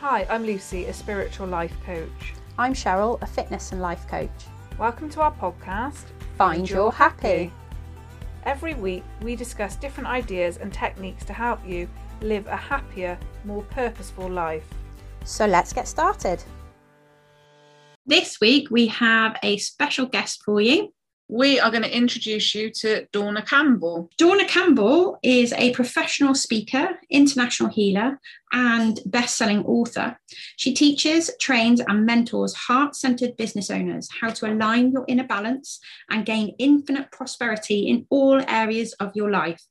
Hi, I'm Lucy, a spiritual life coach. I'm Cheryl, a fitness and life coach. Welcome to our podcast, Find Your Happy. Every week, we discuss different ideas and techniques to help you live a happier, more purposeful life. So let's get started. This week, we have a special guest for you. We are going to introduce you to Donna Campbell. Donna Campbell is a professional speaker, international healer, and best selling author. She teaches, trains, and mentors heart centered business owners how to align your inner balance and gain infinite prosperity in all areas of your life.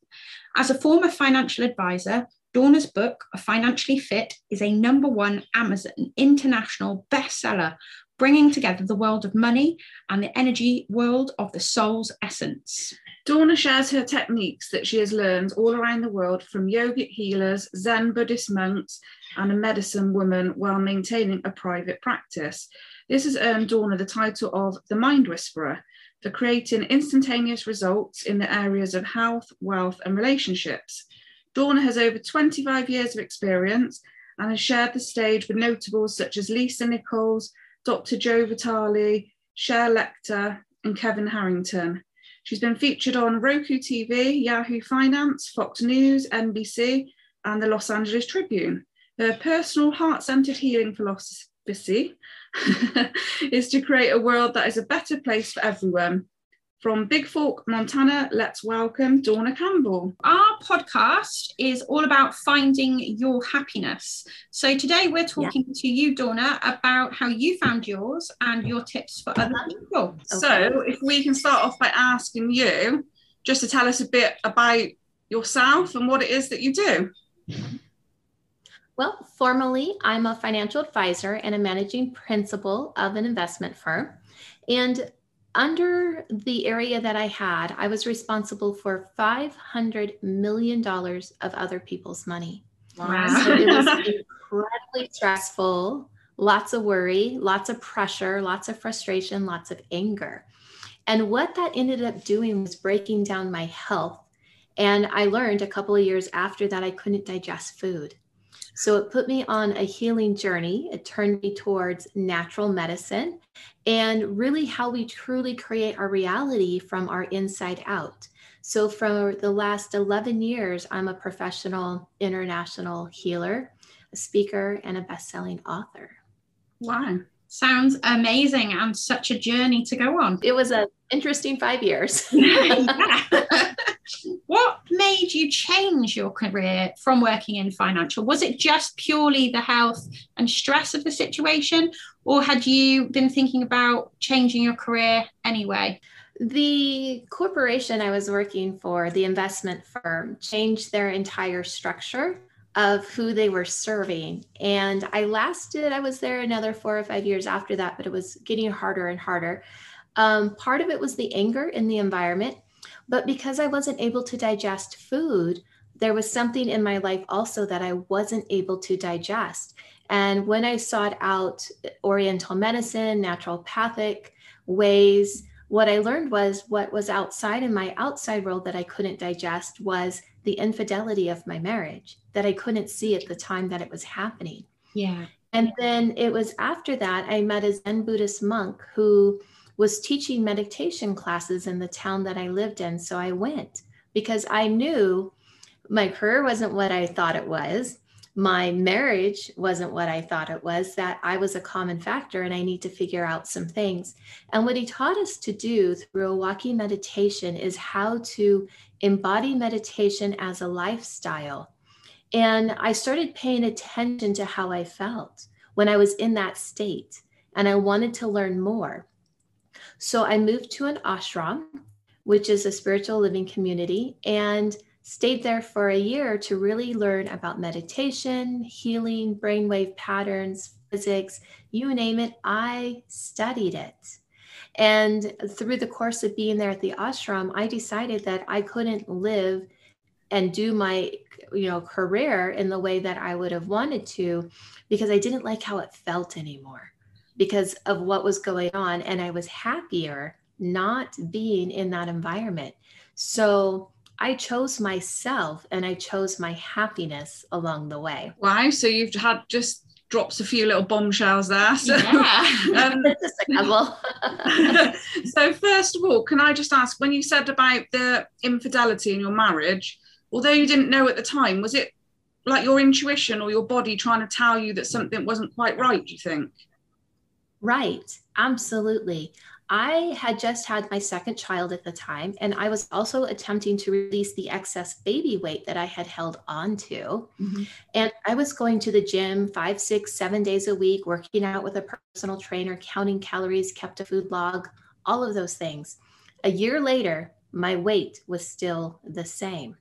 As a former financial advisor, Donna's book, Financially Fit, is a number one Amazon international bestseller bringing together the world of money and the energy world of the soul's essence. Donna shares her techniques that she has learned all around the world from yogic healers, Zen Buddhist monks, and a medicine woman while maintaining a private practice. This has earned Donna the title of the Mind Whisperer for creating instantaneous results in the areas of health, wealth, and relationships. Donna has over 25 years of experience and has shared the stage with notables such as Lisa Nichols, Dr. Joe Vitale, Sharon Lechter, and Kevin Harrington. She's been featured on Roku TV, Yahoo Finance, Fox News, NBC, and the Los Angeles Tribune. Her personal heart centered healing philosophy is to create a world that is a better place for everyone. From Bigfork, Montana, let's welcome Donna Campbell. Our podcast is all about finding your happiness. So today we're talking to you, Donna, about how you found yours and your tips for other uh-huh. people. So, if we can start off by asking you just to tell us a bit about yourself and what it is that you do. Well, formally, I'm a financial advisor and a managing principal of an investment firm. And under the area that I had, I was responsible for $500 million of other people's money. Wow. So it was incredibly stressful, lots of worry, lots of pressure, lots of frustration, lots of anger. And what that ended up doing was breaking down my health. And I learned a couple of years after that I couldn't digest food. So it put me on a healing journey. It turned me towards natural medicine and really how we truly create our reality from our inside out. So, for the last 11 years, I'm a professional international healer, a speaker, and a best selling author. Wow. Sounds amazing and such a journey to go on. It was an interesting five years. what made you change your career from working in financial? Was it just purely the health and stress of the situation, or had you been thinking about changing your career anyway? The corporation I was working for, the investment firm, changed their entire structure of who they were serving. And I lasted, I was there another four or five years after that, but it was getting harder and harder. Um, part of it was the anger in the environment but because I wasn't able to digest food, there was something in my life also that I wasn't able to digest. And when I sought out Oriental medicine, naturopathic ways, what I learned was what was outside in my outside world that I couldn't digest was the infidelity of my marriage that I couldn't see at the time that it was happening. Yeah. And then it was after that I met a Zen Buddhist monk who was teaching meditation classes in the town that I lived in. So I went because I knew my career wasn't what I thought it was. My marriage wasn't what I thought it was, that I was a common factor and I need to figure out some things. And what he taught us to do through a walking meditation is how to embody meditation as a lifestyle. And I started paying attention to how I felt when I was in that state. And I wanted to learn more. So I moved to an ashram, which is a spiritual living community, and stayed there for a year to really learn about meditation, healing, brainwave patterns, physics, you name it, I studied it. And through the course of being there at the ashram, I decided that I couldn't live and do my you know career in the way that I would have wanted to because I didn't like how it felt anymore because of what was going on. And I was happier not being in that environment. So I chose myself and I chose my happiness along the way. Wow. So you've had just drops a few little bombshells there. So, Yeah. um, Just a couple. so first of all, can I just ask when you said about the infidelity in your marriage, although you didn't know at the time, was it like your intuition or your body trying to tell you that something wasn't quite right, do you think? Right, absolutely. I had just had my second child at the time, and I was also attempting to release the excess baby weight that I had held on to. Mm-hmm. And I was going to the gym five, six, seven days a week, working out with a personal trainer, counting calories, kept a food log, all of those things. A year later, my weight was still the same.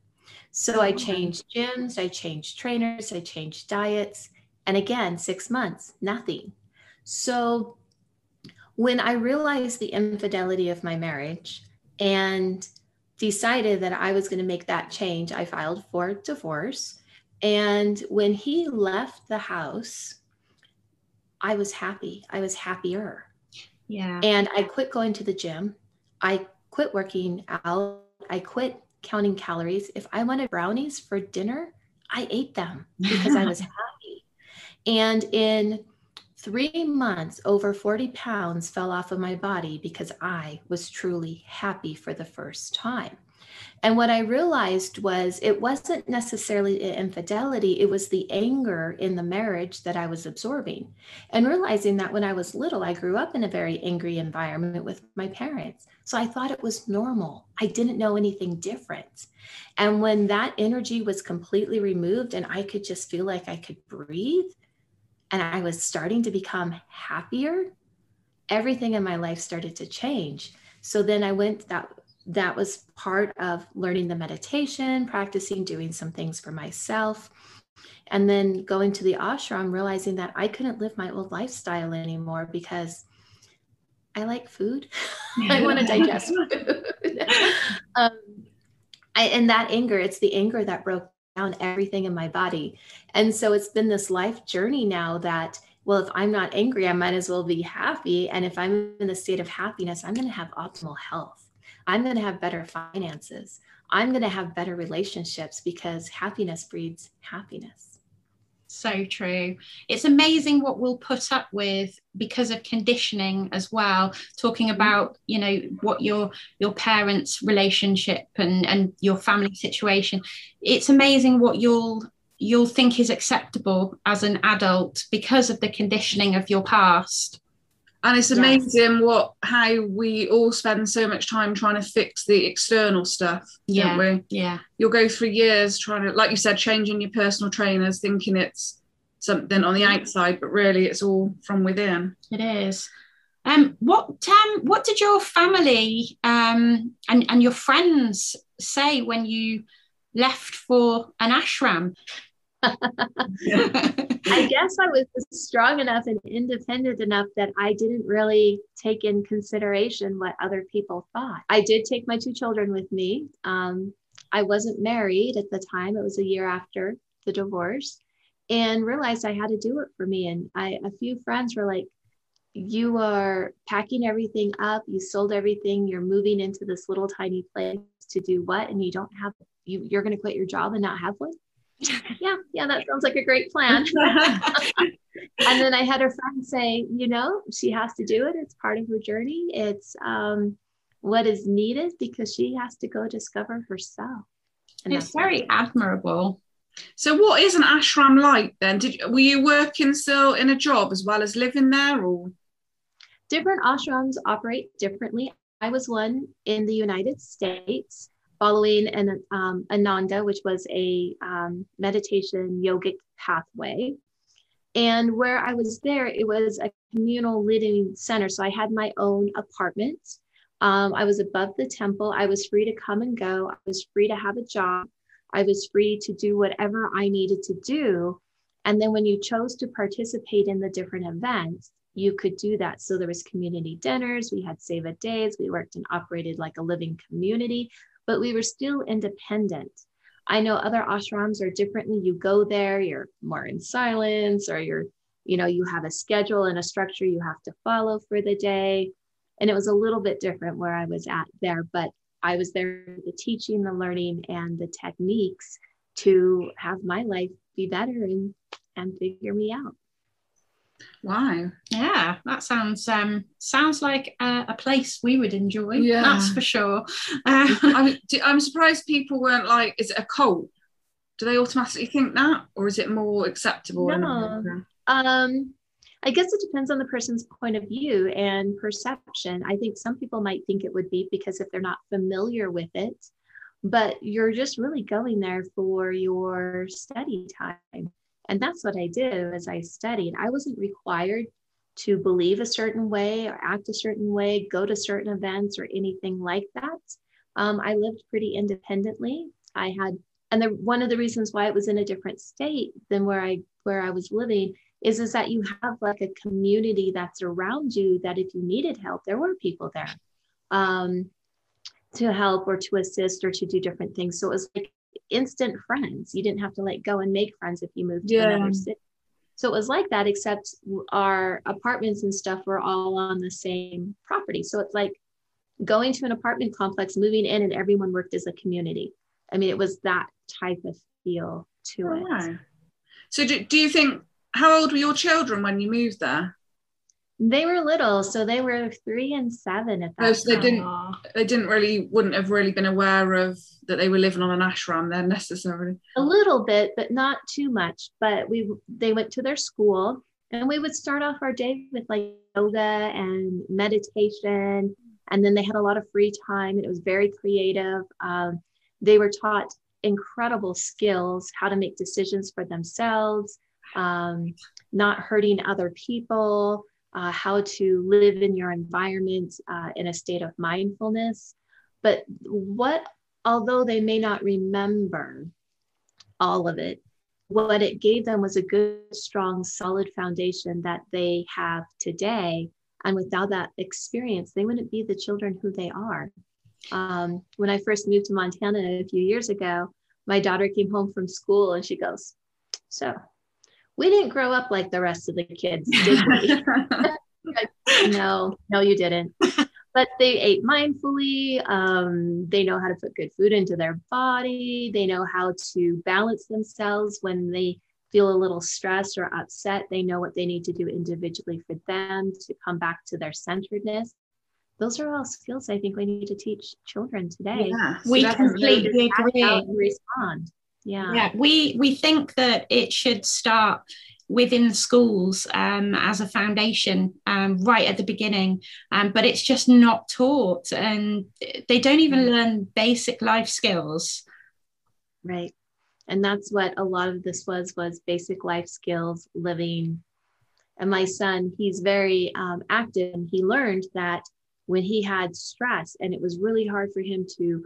So I changed gyms, I changed trainers, I changed diets. And again, six months, nothing. So when I realized the infidelity of my marriage and decided that I was going to make that change, I filed for divorce. And when he left the house, I was happy. I was happier. Yeah. And I quit going to the gym. I quit working out. I quit counting calories. If I wanted brownies for dinner, I ate them because I was happy. And in three months, over 40 pounds fell off of my body because I was truly happy for the first time. And what I realized was it wasn't necessarily infidelity, it was the anger in the marriage that I was absorbing. And realizing that when I was little, I grew up in a very angry environment with my parents. So I thought it was normal. I didn't know anything different. And when that energy was completely removed and I could just feel like I could breathe and I was starting to become happier, everything in my life started to change. So then I went that that was part of learning the meditation, practicing doing some things for myself. And then going to the ashram, realizing that I couldn't live my old lifestyle anymore because I like food. I want to digest food. um, I, and that anger, it's the anger that broke down everything in my body. And so it's been this life journey now that, well, if I'm not angry, I might as well be happy. And if I'm in a state of happiness, I'm going to have optimal health. I'm going to have better finances. I'm going to have better relationships because happiness breeds happiness. So true. It's amazing what we'll put up with because of conditioning as well. Talking mm-hmm. about, you know, what your your parents' relationship and and your family situation. It's amazing what you'll you'll think is acceptable as an adult because of the conditioning of your past. And it's Yes. amazing what how we all spend so much time trying to fix the external stuff, Yeah. don't we? Yeah. You'll go through years trying to, like you said, changing your personal trainers, thinking it's something on the outside, but really it's all from within. It is. Um, what um, what did your family um, and and your friends say when you left for an ashram? I guess I was strong enough and independent enough that I didn't really take in consideration what other people thought. I did take my two children with me. Um, I wasn't married at the time, it was a year after the divorce, and realized I had to do it for me. And I, a few friends were like, you are packing everything up, you sold everything, you're moving into this little tiny place to do what? And you don't have, you, you're going to quit your job and not have one? Yeah, yeah, that sounds like a great plan. and then I had her friend say, you know, she has to do it. It's part of her journey. It's um, what is needed because she has to go discover herself. And it's very admirable. So, what is an ashram like then? Did were you working still in a job as well as living there, or different ashrams operate differently. I was one in the United States following an um, Ananda, which was a um, meditation yogic pathway. And where I was there, it was a communal living center. So I had my own apartment. Um, I was above the temple. I was free to come and go. I was free to have a job. I was free to do whatever I needed to do. And then when you chose to participate in the different events, you could do that. So there was community dinners, we had Seva days, we worked and operated like a living community, but we were still independent. I know other ashrams are differently. You go there, you're more in silence, or you're, you know, you have a schedule and a structure you have to follow for the day. And it was a little bit different where I was at there, but I was there the teaching, the learning, and the techniques to have my life be better and and figure me out. Wow. Yeah, that sounds um, sounds like a, a place we would enjoy. Yeah. that's for sure. Uh, I'm, I'm surprised people weren't like, is it a cult? Do they automatically think that, or is it more acceptable? No. Um, I guess it depends on the person's point of view and perception. I think some people might think it would be because if they're not familiar with it, but you're just really going there for your study time. And that's what I did as I studied. I wasn't required to believe a certain way or act a certain way, go to certain events or anything like that. Um, I lived pretty independently. I had, and the, one of the reasons why it was in a different state than where I where I was living is is that you have like a community that's around you that if you needed help, there were people there um, to help or to assist or to do different things. So it was like instant friends. You didn't have to like go and make friends if you moved to Yeah. another city. So it was like that, except our apartments and stuff were all on the same property. So it's like going to an apartment complex, moving in, and everyone worked as a community. I mean, it was that type of feel to Oh, it. wow. So do, do you think, how old were your children when you moved there? They were little, so they were three and seven at that Oh, so they time. didn't- They didn't really, wouldn't have really been aware of that they were living on an ashram then necessarily. a little bit, but not too much. But we they went to their school, and we would start off our day with like yoga and meditation, and then they had a lot of free time, and it was very creative. Um, they were taught incredible skills, how to make decisions for themselves, um, not hurting other people, uh, how to live in your environment uh, in a state of mindfulness. But what, although they may not remember all of it, what it gave them was a good, strong, solid foundation that they have today. And without that experience, they wouldn't be the children who they are. Um, when I first moved to Montana a few years ago, my daughter came home from school and she goes, So, we didn't grow up like the rest of the kids, did we? no, no, you didn't. But they ate mindfully. Um, they know how to put good food into their body. They know how to balance themselves when they feel a little stressed or upset. They know what they need to do individually for them to come back to their centeredness. Those are all skills I think we need to teach children today. Yeah, We definitely. completely agree. respond. Yeah. yeah we we think that it should start within schools um, as a foundation um, right at the beginning um, but it's just not taught and they don't even learn basic life skills Right. And that's what a lot of this was was basic life skills, living. And my son, he's very um, active and he learned that when he had stress and it was really hard for him to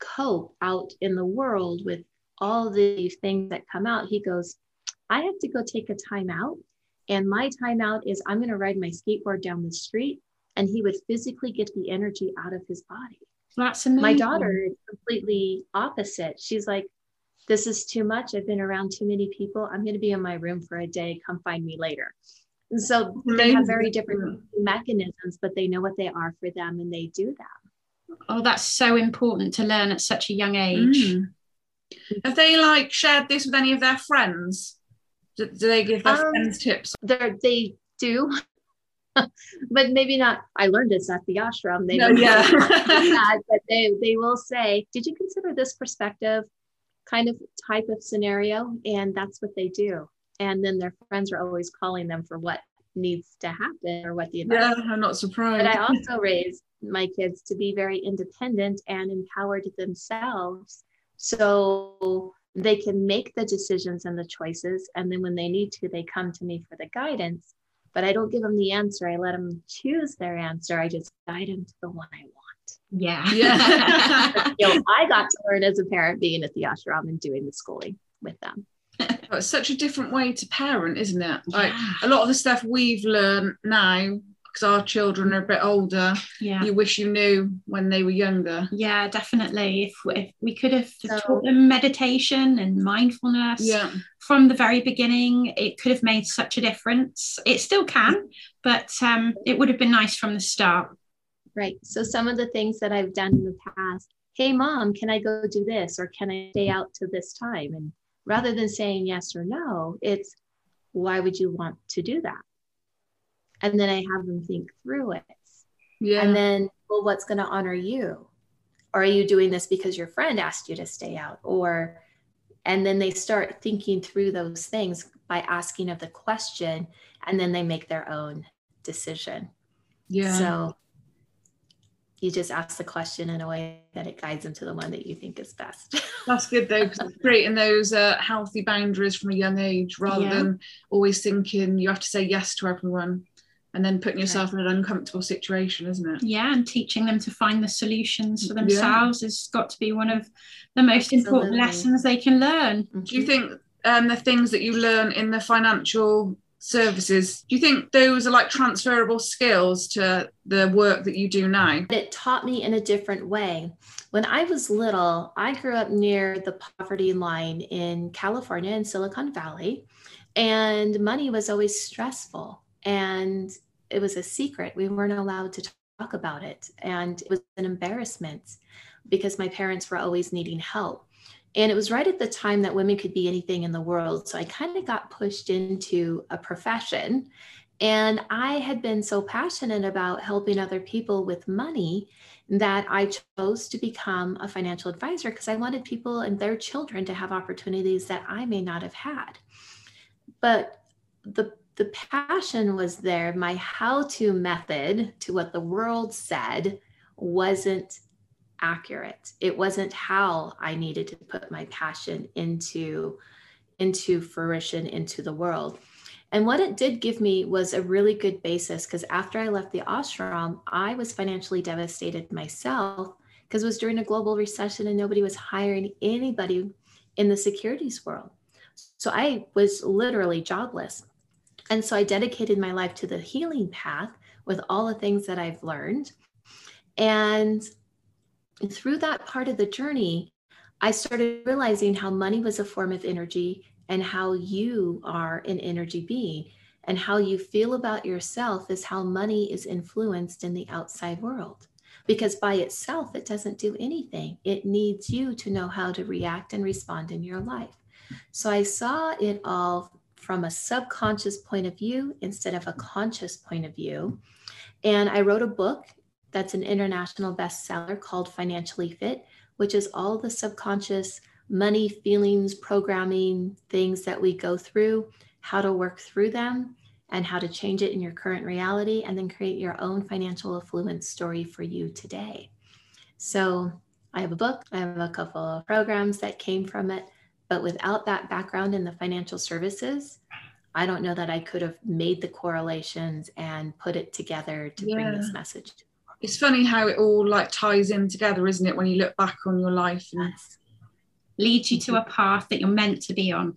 cope out in the world with all the things that come out, he goes, I have to go take a time out. And my time out is I'm going to ride my skateboard down the street. And he would physically get the energy out of his body. That's amazing. my daughter is completely opposite. She's like this is too much. I've been around too many people. I'm going to be in my room for a day. Come find me later. And so they have very different mechanisms but they know what they are for them and they do that. Oh that's so important to learn at such a young age. Mm. Have they like shared this with any of their friends? Do, do they give their Um, friends tips? They're, do but maybe not i learned this at the ashram they No, yeah. that, but they, they will say did you consider this perspective kind of type of scenario and that's what they do and then their friends are always calling them for what needs to happen or what the Yeah, I'm not surprised. but I also raised my kids to be very independent and empowered themselves so they can make the decisions and the choices. And then when they need to, they come to me for the guidance. But I don't give them the answer. I let them choose their answer. I just guide them to the one I want. yeah Yeah. You know, I got to learn as a parent being at the ashram and doing the schooling with them. But it's such a different way to parent, isn't it? Like Yeah. a lot of the stuff we've learned now, because our children are a bit older, yeah you wish you knew when they were younger. yeah definitely if, if we could have So- taught them meditation and mindfulness Yeah. from the very beginning it could have made such a difference it still can but um, it would have been nice from the start Right. So some of the things that I've done in the past, hey mom, can I go do this or can I stay out to this time? And rather than saying yes or no, it's why would you want to do that? And then I have them think through it. Yeah. And then, well, what's going to honor you? Or are you doing this because your friend asked you to stay out? Or, and then they start thinking through those things by asking of the question, and then they make their own decision. yeah. So you just ask the question in a way that it guides them to the one that you think is best. That's good though, because it's creating those uh, healthy boundaries from a young age rather Yeah. than always thinking you have to say yes to everyone and then putting yourself in an uncomfortable situation, isn't it? Yeah, and teaching them to find the solutions for Yeah. themselves has got to be one of the most important lessons they can learn. Do you think um, the things that you learn in the financial services, do you think those are like transferable skills to the work that you do now? It taught me in a different way. When I was little, I grew up near the poverty line in California, in Silicon Valley, and money was always stressful and it was a secret. We weren't allowed to talk about it, and it was an embarrassment because my parents were always needing help. And it was right at the time that women could be anything in the world. So I kind of got pushed into a profession and I had been so passionate about helping other people with money that I chose to become a financial advisor because I wanted people and their children to have opportunities that I may not have had. But the the passion was there. My how to method to what the world said wasn't accurate. It wasn't how I needed to put my passion into into fruition into the world. And what it did give me was a really good basis because after I left the ashram, I was financially devastated myself because it was during a global recession and nobody was hiring anybody in the securities world. So I was literally jobless. And so I dedicated my life to the healing path with all the things that I've learned. And through that part of the journey, I started realizing how money was a form of energy and how you are an energy being and how you feel about yourself is how money is influenced in the outside world. Because by itself, it doesn't do anything. It needs you to know how to react and respond in your life. So I saw it all from a subconscious point of view instead of a conscious point of view. And I wrote a book that's an international bestseller called Financially Fit, which is all the subconscious money, feelings, programming, things that we go through, how to work through them, and how to change it in your current reality, and then create your own financial affluence story for you today. So, I have a book, I have a couple of programs that came from it, but without that background in the financial services, I don't know that I could have made the correlations and put it together to bring this message. It's funny how it all like ties in together, isn't it? When you look back on your life, and, Yes. Leads you to a path that you're meant to be on.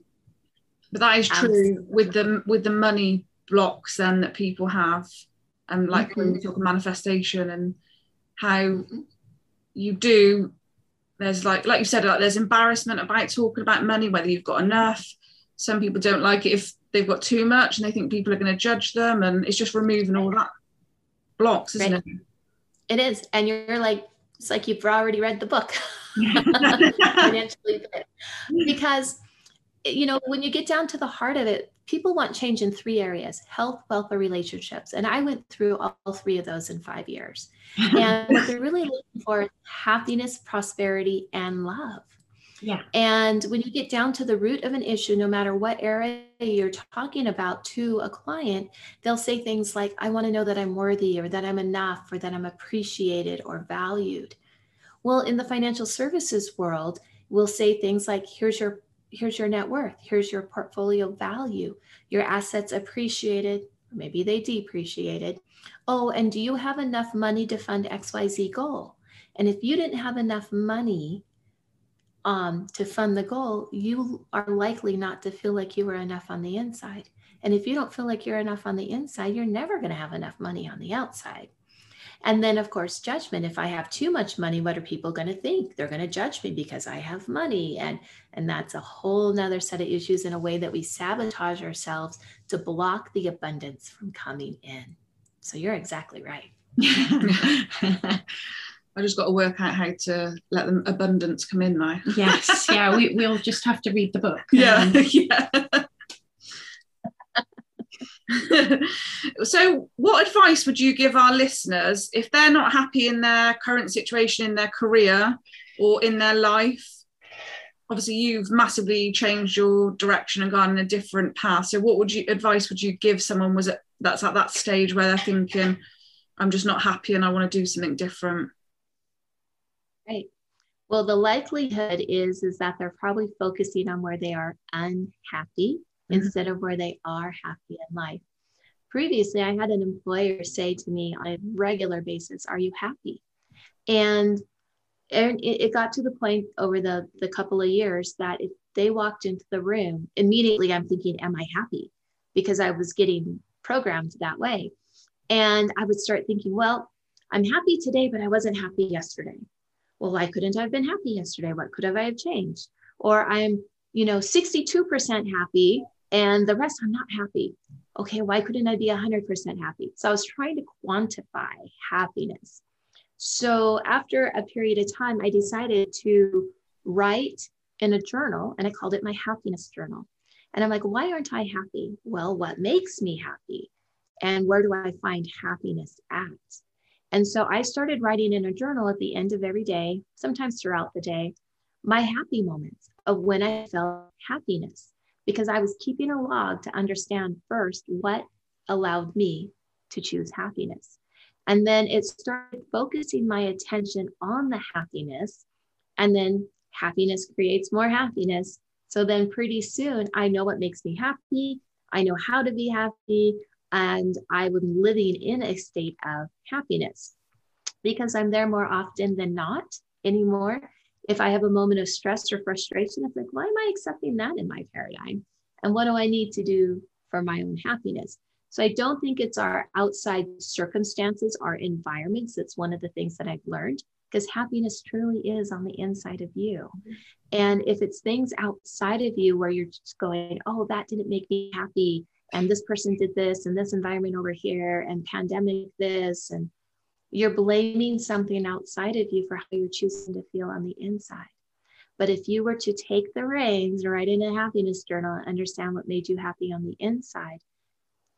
but that is true with the with the money blocks then that people have, and like mm-hmm. when we talk of manifestation and how mm-hmm. you do. There's like like you said, like there's embarrassment about talking about money, whether you've got enough. Some people don't like it if they've got too much, and they think people are going to judge them, and it's just removing all that blocks, isn't Right. It is. And you're like, it's like you've already read the book. financially fit. Because, you know, when you get down to the heart of it, people want change in three areas health, wealth, or relationships. And I went through all three of those in five years. And what they're really looking for is happiness, prosperity, and love. Yeah. And when you get down to the root of an issue, no matter what area you're talking about to a client, they'll say things like, I want to know that I'm worthy or that I'm enough or that I'm appreciated or valued. Well, in the financial services world, we'll say things like, here's your here's your net worth, here's your portfolio value, your assets appreciated, maybe they depreciated. Oh, and do you have enough money to fund XYZ goal? And if you didn't have enough money um, to fund the goal, you are likely not to feel like you were enough on the inside. And if you don't feel like you're enough on the inside, you're never going to have enough money on the outside. And then, of course, judgment. If I have too much money, what are people going to think? They're going to judge me because I have money. And, and that's a whole nother set of issues in a way that we sabotage ourselves to block the abundance from coming in. So you're exactly right. I just got to work out how to let them abundance come in now. yes, yeah, we, we'll just have to read the book. Yeah, Um, yeah. so, what advice would you give our listeners if they're not happy in their current situation in their career or in their life? Obviously, you've massively changed your direction and gone in a different path. So, what would you advice would you give someone was that's at that stage where they're thinking, "I'm just not happy and I want to do something different"? Right. Well, the likelihood is is that they're probably focusing on where they are unhappy. Mm-hmm. instead of where they are happy in life. Previously, I had an employer say to me on a regular basis, Are you happy? And and it, it got to the point over the, the couple of years that if they walked into the room, immediately I'm thinking, Am I happy? Because I was getting programmed that way. And I would start thinking, Well, I'm happy today, but I wasn't happy yesterday. Well, why couldn't I have been happy yesterday? What could have I have changed? Or I'm, you know, 62% happy and the rest I'm not happy. Okay, why couldn't I be 100% happy? So I was trying to quantify happiness. So after a period of time, I decided to write in a journal and I called it my happiness journal. And I'm like, why aren't I happy? Well, what makes me happy? And where do I find happiness at? And so I started writing in a journal at the end of every day, sometimes throughout the day, my happy moments of when I felt happiness because I was keeping a log to understand first what allowed me to choose happiness. And then it started focusing my attention on the happiness. And then happiness creates more happiness. So then pretty soon I know what makes me happy. I know how to be happy. And I was living in a state of happiness because I'm there more often than not anymore if I have a moment of stress or frustration, it's like, why am I accepting that in my paradigm? And what do I need to do for my own happiness? So I don't think it's our outside circumstances, our environments. That's one of the things that I've learned because happiness truly is on the inside of you. And if it's things outside of you where you're just going, oh, that didn't make me happy, and this person did this, and this environment over here, and pandemic this, and you're blaming something outside of you for how you're choosing to feel on the inside. But if you were to take the reins and write in a happiness journal and understand what made you happy on the inside,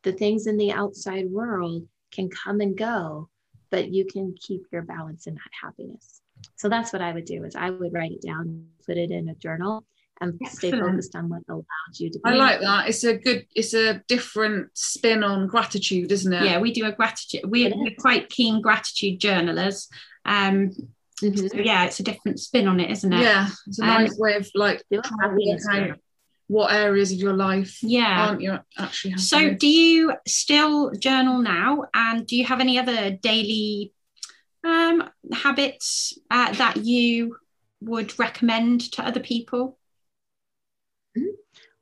the things in the outside world can come and go, but you can keep your balance in that happiness. So that's what I would do is I would write it down, put it in a journal, and stay focused on what allowed you to be. I like that. It's a good, it's a different spin on gratitude, isn't it? Yeah, we do a gratitude. We're, we're quite keen gratitude journalers. Um, mm-hmm. so yeah, it's a different spin on it, isn't it? Yeah, it's a nice um, way of like what areas of your life yeah aren't you actually happy so do you still journal now and do you have any other daily um, habits uh, that you would recommend to other people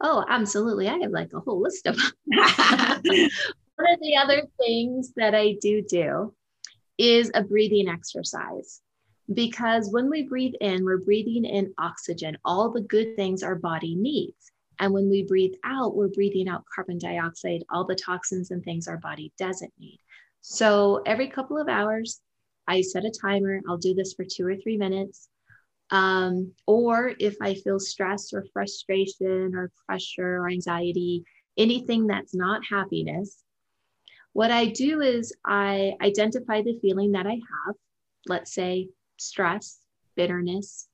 Oh, absolutely. I have like a whole list of them. One of the other things that I do do is a breathing exercise. Because when we breathe in, we're breathing in oxygen, all the good things our body needs. And when we breathe out, we're breathing out carbon dioxide, all the toxins and things our body doesn't need. So every couple of hours, I set a timer. I'll do this for two or three minutes. Um, or if I feel stress or frustration or pressure or anxiety, anything that's not happiness, what I do is I identify the feeling that I have, let's say stress, bitterness,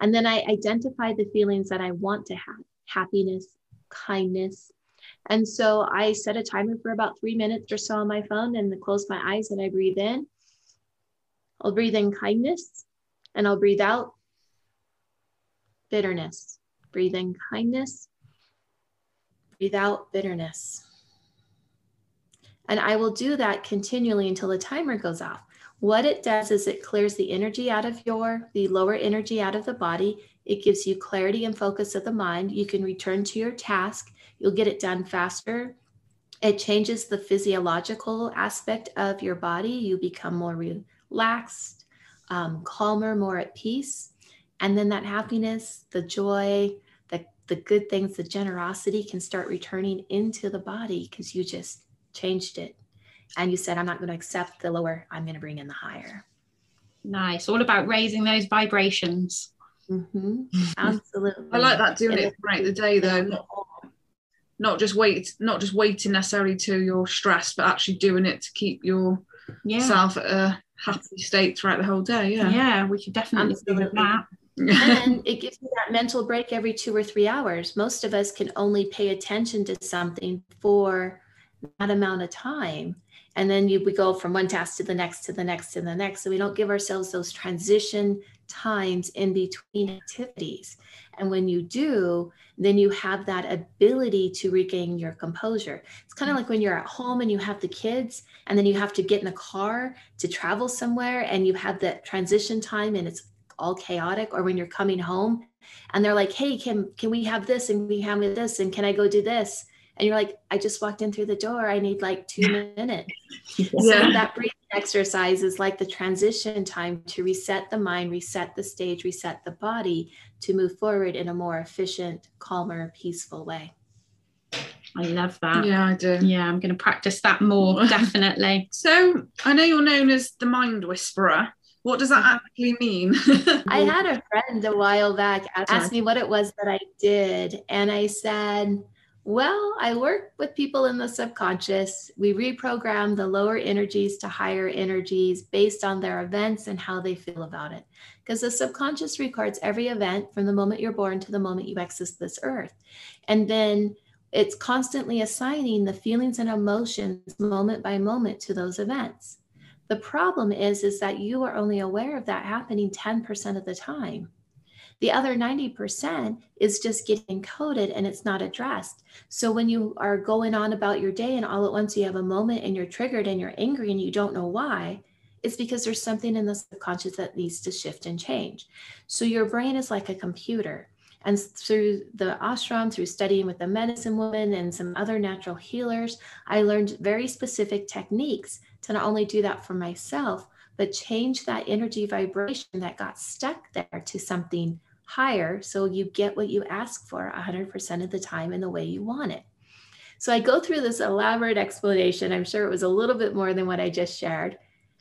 and then I identify the feelings that I want to have happiness, kindness. And so I set a timer for about three minutes or so on my phone and close my eyes and I breathe in. I'll breathe in kindness and I'll breathe out bitterness. Breathe in kindness. Breathe out bitterness. And I will do that continually until the timer goes off. What it does is it clears the energy out of your, the lower energy out of the body. It gives you clarity and focus of the mind. You can return to your task. You'll get it done faster. It changes the physiological aspect of your body. You become more relaxed, um, calmer, more at peace. And then that happiness, the joy, the, the good things, the generosity can start returning into the body because you just changed it. And you said, I'm not going to accept the lower, I'm going to bring in the higher. Nice. All about raising those vibrations. Mm-hmm. Absolutely. I like that doing it throughout the day though, not, not just wait, not just waiting necessarily till you're stressed, but actually doing it to keep Yeah. yourself at a happy state throughout the whole day. Yeah. Yeah, we should definitely do that. and it gives you that mental break every two or three hours. Most of us can only pay attention to something for that amount of time. And then you, we go from one task to the next, to the next, to the next. So we don't give ourselves those transition times in between activities. And when you do, then you have that ability to regain your composure. It's kind of like when you're at home and you have the kids, and then you have to get in a car to travel somewhere, and you have that transition time and it's all chaotic or when you're coming home and they're like hey can can we have this and we have this and can i go do this and you're like i just walked in through the door i need like two minutes so that breathing exercise is like the transition time to reset the mind reset the stage reset the body to move forward in a more efficient calmer peaceful way I love that. Yeah, I do. Yeah, I'm going to practice that more, definitely. So I know you're known as the mind whisperer. What does that mm-hmm. actually mean? I had a friend a while back ask, ask me what it was that I did. And I said, Well, I work with people in the subconscious. We reprogram the lower energies to higher energies based on their events and how they feel about it. Because the subconscious records every event from the moment you're born to the moment you exit this earth. And then it's constantly assigning the feelings and emotions moment by moment to those events. The problem is, is that you are only aware of that happening 10% of the time. The other 90% is just getting encoded and it's not addressed. So when you are going on about your day and all at once you have a moment and you're triggered and you're angry and you don't know why, it's because there's something in the subconscious that needs to shift and change. So your brain is like a computer. And through the ashram, through studying with the medicine woman and some other natural healers, I learned very specific techniques to not only do that for myself, but change that energy vibration that got stuck there to something higher. So you get what you ask for 100% of the time in the way you want it. So I go through this elaborate explanation. I'm sure it was a little bit more than what I just shared.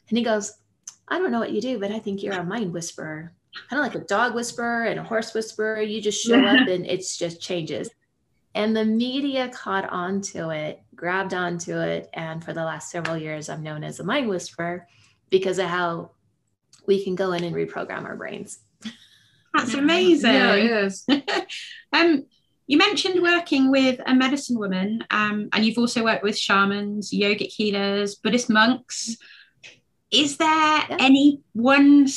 And he goes, I don't know what you do, but I think you're a mind whisperer. Kind of like a dog whisperer and a horse whisperer. You just show up and it just changes. And the media caught on to it, grabbed onto it. And for the last several years, I'm known as a mind whisperer because of how we can go in and reprogram our brains. That's amazing. Yeah, it is. um, you mentioned working with a medicine woman, um, and you've also worked with shamans, yogic healers, Buddhist monks. Is there Yeah. any one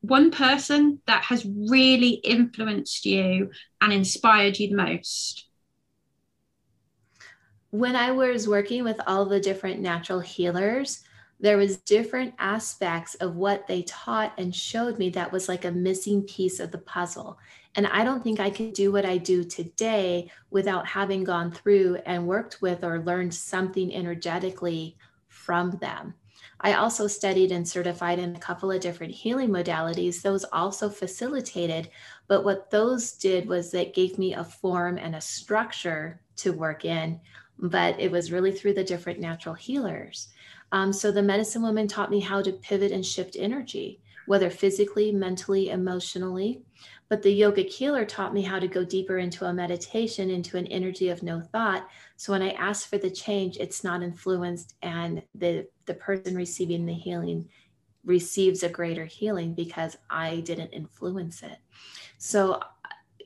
one person that has really influenced you and inspired you the most? When I was working with all the different natural healers, there was different aspects of what they taught and showed me that was like a missing piece of the puzzle. And I don't think I could do what I do today without having gone through and worked with or learned something energetically from them. I also studied and certified in a couple of different healing modalities. Those also facilitated, but what those did was they gave me a form and a structure to work in but it was really through the different natural healers. Um, so the medicine woman taught me how to pivot and shift energy, whether physically, mentally, emotionally. But the yogic healer taught me how to go deeper into a meditation, into an energy of no thought. So when I ask for the change, it's not influenced, and the the person receiving the healing receives a greater healing because I didn't influence it. So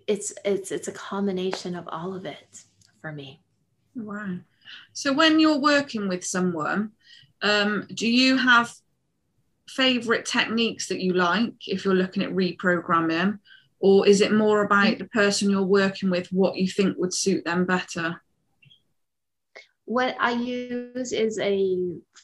it's it's it's a combination of all of it for me. Wow. So when you're working with someone, um, do you have favorite techniques that you like if you're looking at reprogramming? Or is it more about the person you're working with, what you think would suit them better? What I use is a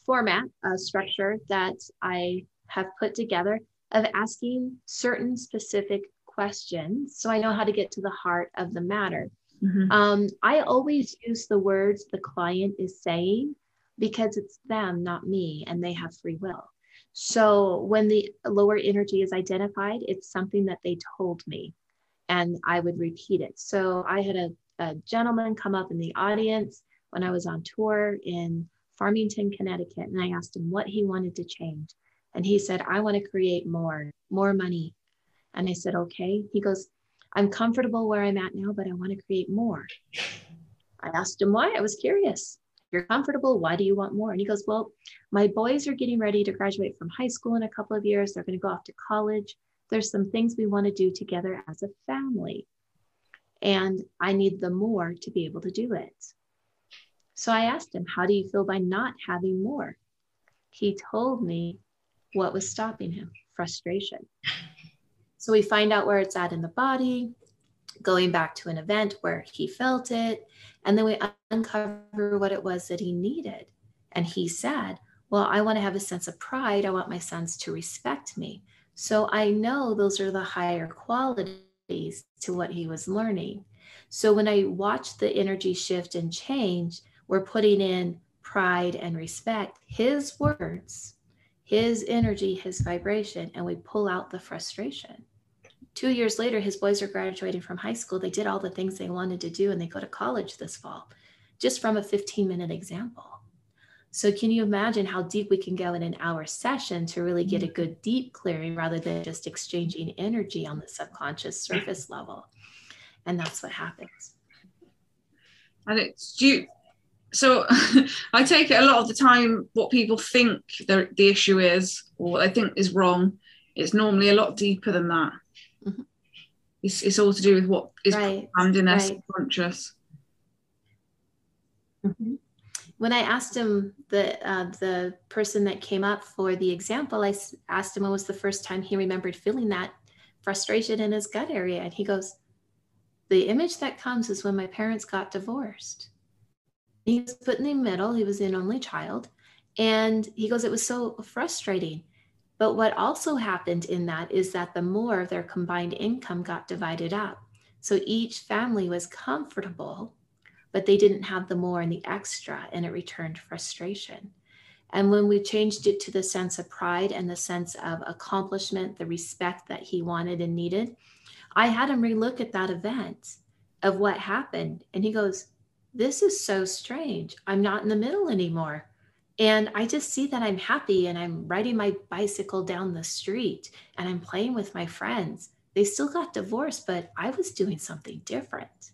format, a structure that I have put together of asking certain specific questions so I know how to get to the heart of the matter. Mhm. Um, I always use the words the client is saying because it's them, not me, and they have free will. So when the lower energy is identified, it's something that they told me, and I would repeat it. So I had a, a gentleman come up in the audience when I was on tour in Farmington, Connecticut, and I asked him what he wanted to change. And he said, I want to create more, more money. And I said, okay. He goes, I'm comfortable where I'm at now, but I want to create more. I asked him why. I was curious. You're comfortable. Why do you want more? And he goes, Well, my boys are getting ready to graduate from high school in a couple of years. They're going to go off to college. There's some things we want to do together as a family. And I need the more to be able to do it. So I asked him, How do you feel by not having more? He told me what was stopping him frustration. So we find out where it's at in the body, going back to an event where he felt it, and then we uncover what it was that he needed. And he said, Well, I want to have a sense of pride. I want my sons to respect me. So I know those are the higher qualities to what he was learning. So when I watch the energy shift and change, we're putting in pride and respect, his words, his energy, his vibration, and we pull out the frustration. Two years later, his boys are graduating from high school. They did all the things they wanted to do and they go to college this fall, just from a 15 minute example. So, can you imagine how deep we can go in an hour session to really get a good deep clearing rather than just exchanging energy on the subconscious surface level? And that's what happens. And it's you. So, I take it a lot of the time, what people think the, the issue is, or what they think is wrong, it's normally a lot deeper than that. Mm-hmm. It's, it's all to do with what is right. programmed in their right. subconscious. Mm-hmm. When I asked him the uh, the person that came up for the example, I asked him when was the first time he remembered feeling that frustration in his gut area, and he goes, "The image that comes is when my parents got divorced." He was put in the middle. He was an only child, and he goes, "It was so frustrating." But what also happened in that is that the more of their combined income got divided up. So each family was comfortable, but they didn't have the more and the extra, and it returned frustration. And when we changed it to the sense of pride and the sense of accomplishment, the respect that he wanted and needed, I had him relook at that event of what happened. And he goes, This is so strange. I'm not in the middle anymore. And I just see that I'm happy and I'm riding my bicycle down the street and I'm playing with my friends. They still got divorced, but I was doing something different.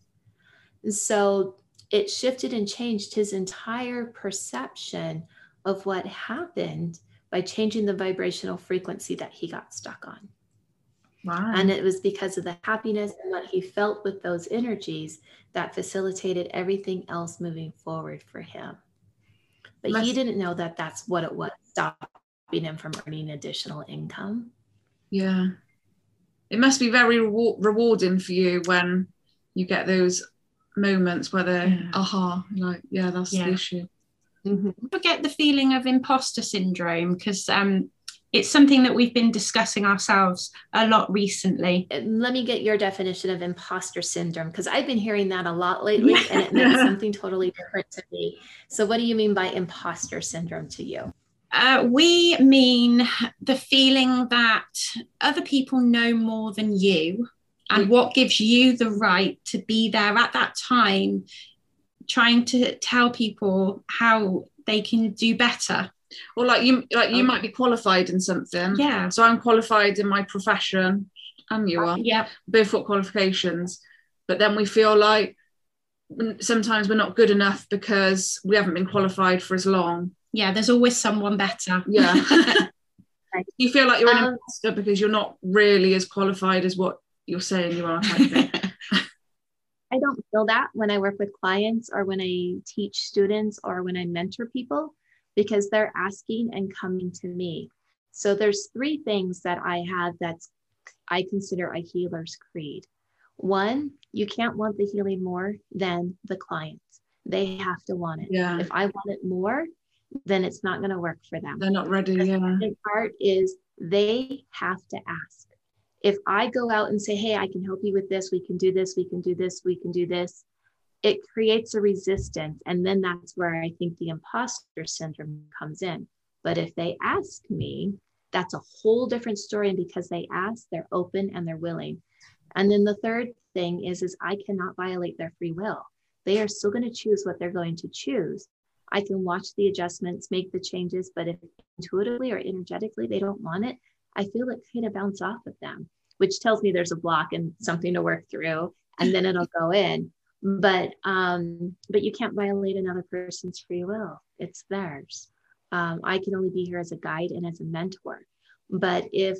And so it shifted and changed his entire perception of what happened by changing the vibrational frequency that he got stuck on. Wow. And it was because of the happiness and what he felt with those energies that facilitated everything else moving forward for him but Must- he didn't know that that's what it was stopping him from earning additional income. Yeah. It must be very rewarding for you when you get those moments where they're, yeah. aha, like, yeah, that's yeah. the issue. Mm-hmm. Forget the feeling of imposter syndrome because um, it's something that we've been discussing ourselves a lot recently. Let me get your definition of imposter syndrome because I've been hearing that a lot lately and it means something totally different to me. So, what do you mean by imposter syndrome to you? Uh, we mean the feeling that other people know more than you and what gives you the right to be there at that time trying to tell people how they can do better or like you like you might be qualified in something. Yeah. So i'm qualified in my profession and you are. yeah. Both got qualifications. But then we feel like sometimes we're not good enough because we haven't been qualified for as long. Yeah there's always someone better. Yeah. You feel like you're an um, imposter because you're not really as qualified as what you're saying you are I don't feel that when I work with clients or when I teach students or when I mentor people because they're asking and coming to me. So there's three things that I have that's I consider a healer's creed. One, you can't want the healing more than the client. They have to want it. Yeah. If I want it more, then it's not going to work for them. They're not ready. The yeah. second part is they have to ask. If I go out and say, hey, I can help you with this, we can do this, we can do this, we can do this, it creates a resistance. And then that's where I think the imposter syndrome comes in. But if they ask me, that's a whole different story. And because they ask, they're open and they're willing. And then the third thing is, is I cannot violate their free will. They are still going to choose what they're going to choose. I can watch the adjustments, make the changes, but if intuitively or energetically they don't want it, I feel it kind of bounce off of them, which tells me there's a block and something to work through. And then it'll go in. But um, but you can't violate another person's free will. It's theirs. Um, I can only be here as a guide and as a mentor. But if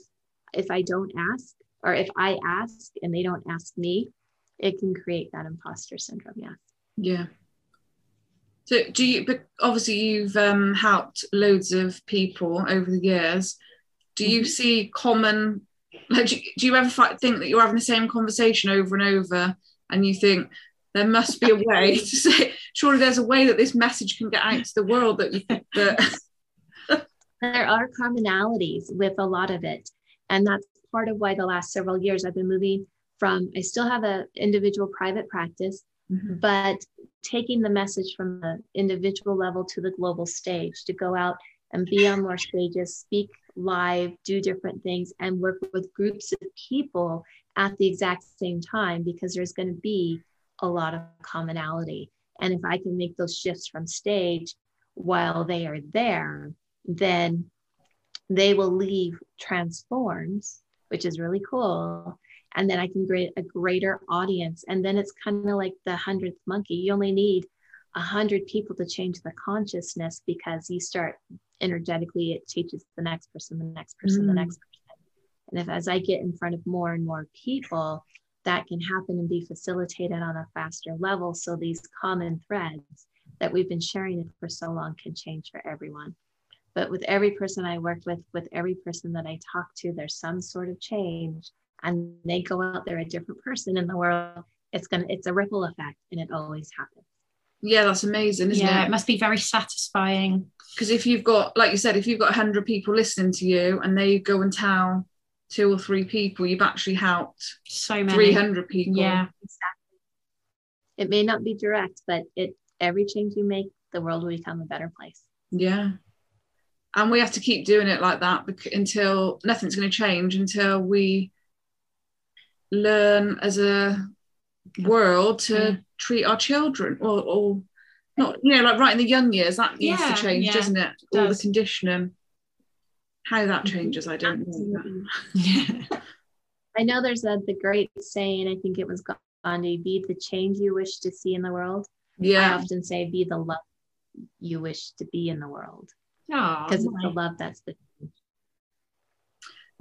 if I don't ask, or if I ask and they don't ask me, it can create that imposter syndrome. Yeah. Yeah. So do you? But obviously, you've um, helped loads of people over the years. Do you Mhm. see common? Like, do, do you ever think that you're having the same conversation over and over, and you think there must be a way to say? Surely, there's a way that this message can get out to the world that you that. there are commonalities with a lot of it and that's part of why the last several years i've been moving from i still have an individual private practice mm-hmm. but taking the message from the individual level to the global stage to go out and be on more stages speak live do different things and work with groups of people at the exact same time because there's going to be a lot of commonality and if i can make those shifts from stage while they are there then they will leave transformed, which is really cool. And then I can create a greater audience. And then it's kind of like the hundredth monkey. You only need a hundred people to change the consciousness because you start energetically, it teaches the next person, the next person, the Mm. next person. And if as I get in front of more and more people, that can happen and be facilitated on a faster level. So these common threads that we've been sharing it for so long can change for everyone but with every person I work with, with every person that I talk to, there's some sort of change and they go out there a different person in the world. It's gonna, it's a ripple effect and it always happens. Yeah, that's amazing, isn't yeah, it? it must be very satisfying. Because if you've got, like you said, if you've got hundred people listening to you, and they go and tell two or three people, you've actually helped So many. three hundred people. Yeah. It may not be direct, but it, every change you make, the world will become a better place. Yeah. And we have to keep doing it like that bec- until nothing's going to change until we learn as a world to Yeah. treat our children or, or not, you know, like right in the young years, that needs Yeah, to change, yeah, doesn't it? it All the conditioning. How that Mhm. changes, I don't know. Absolutely. Yeah. I know there's a, the great saying, I think it was Gandhi, be the change you wish to see in the world. Yeah. I Yeah. often say, be the love you wish to be in the world because it's the love that's the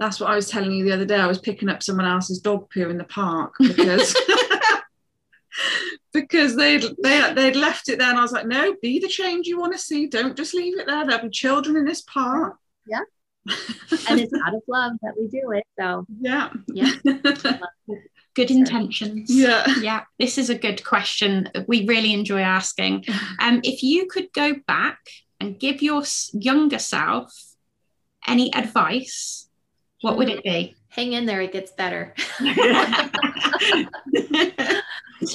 That's what I was telling you the other day. I was picking up someone else's dog poo in the park because because they'd they, they'd left it there, and I was like, no, be the change you want to see. Don't just leave it there. There'll be children in this park. Yeah. and it's out of love that we do it. So yeah, Yeah. Good intentions. yeah. Yeah, this is a good question. We really enjoy asking. Um, if you could go back and give your younger self any advice, what would it be? hang in there, it gets better. I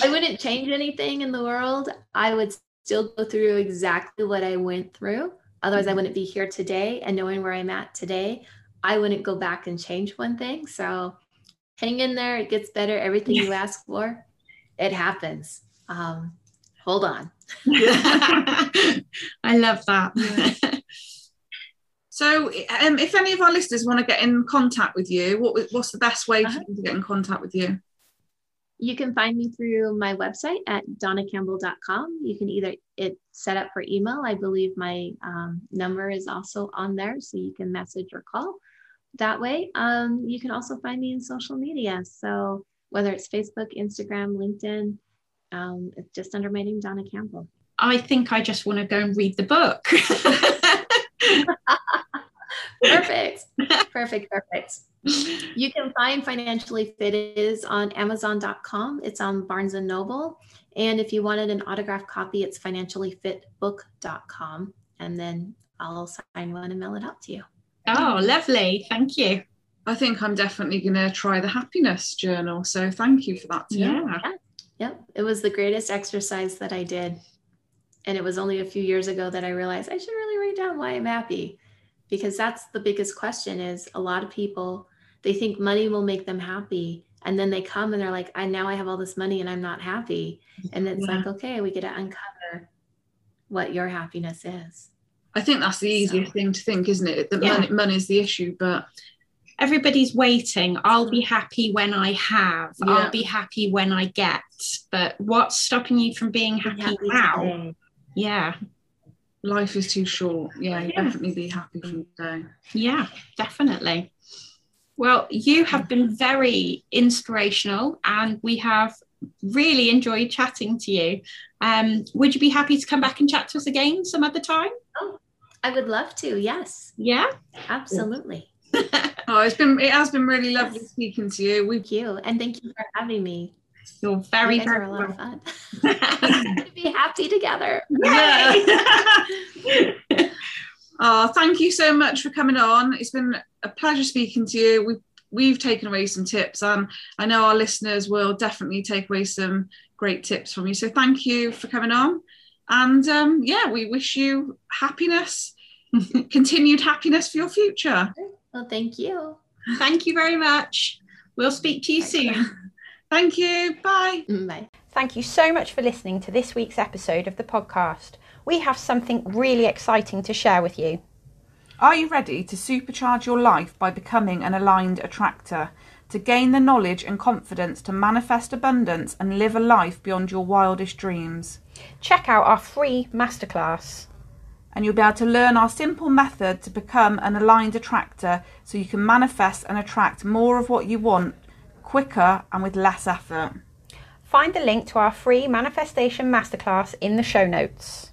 wouldn't change anything in the world. I would still go through exactly what I went through. Otherwise, I wouldn't be here today. And knowing where I'm at today, I wouldn't go back and change one thing. So hang in there. It gets better. Everything you ask for, it happens. Um, hold on. I love that. So, um, if any of our listeners want to get in contact with you, what what's the best way for Uh-huh. them to get in contact with you? You can find me through my website at donnacampbell.com. You can either it set up for email. I believe my um, number is also on there, so you can message or call that way. Um, you can also find me in social media. So whether it's Facebook, Instagram, LinkedIn, um, it's just under my name, Donna Campbell. I think I just want to go and read the book. Perfect. perfect. Perfect. You can find Financially Fit is on Amazon.com. It's on Barnes and Noble. And if you wanted an autographed copy, it's financiallyfitbook.com. And then I'll sign one and mail it out to you. oh, lovely. Thank you. I think I'm definitely going to try the happiness journal. So, thank you for that. Too. Yeah. Yep. It was the greatest exercise that I did. And it was only a few years ago that I realized I should really write down why I'm happy. Because that's the biggest question is a lot of people, they think money will make them happy. And then they come and they're like, I now I have all this money and I'm not happy. And it's Yeah. like, okay, we get to uncover what your happiness is. I think that's the easiest So- thing to think, isn't it? That Yeah. money, money's the issue, but everybody's waiting. I'll be happy when I have. Yeah. I'll be happy when I get. But what's stopping you from being happy Happy now? today. Yeah, Life is too short. Yeah, you Yeah. definitely be happy from today. yeah, definitely. Well, you have been very inspirational, and we have really enjoyed chatting to you. Um, would you be happy to come back and chat to us again some other time? Oh, I would love to. Yes, Yeah. absolutely. Oh, it's been it has been really lovely Yes. speaking to you. We've Thank you. And thank you for having me. You're very, you very are a lot of welcome. fun. to be happy together. yeah. oh, thank you so much for coming on. It's been a pleasure speaking to you. We've we've taken away some tips, and I know our listeners will definitely take away some great tips from you. So thank you for coming on. And um, yeah, we wish you happiness, continued happiness for your future. Well, thank you. Thank you very much. We'll speak to you soon. Thank you. Bye. Bye. Thank you so much for listening to this week's episode of the podcast. We have something really exciting to share with you. Are you ready to supercharge your life by becoming an aligned attractor? To gain the knowledge and confidence to manifest abundance and live a life beyond your wildest dreams? Check out our free masterclass. And you'll be able to learn our simple method to become an aligned attractor so you can manifest and attract more of what you want quicker and with less effort. Find the link to our free manifestation masterclass in the show notes.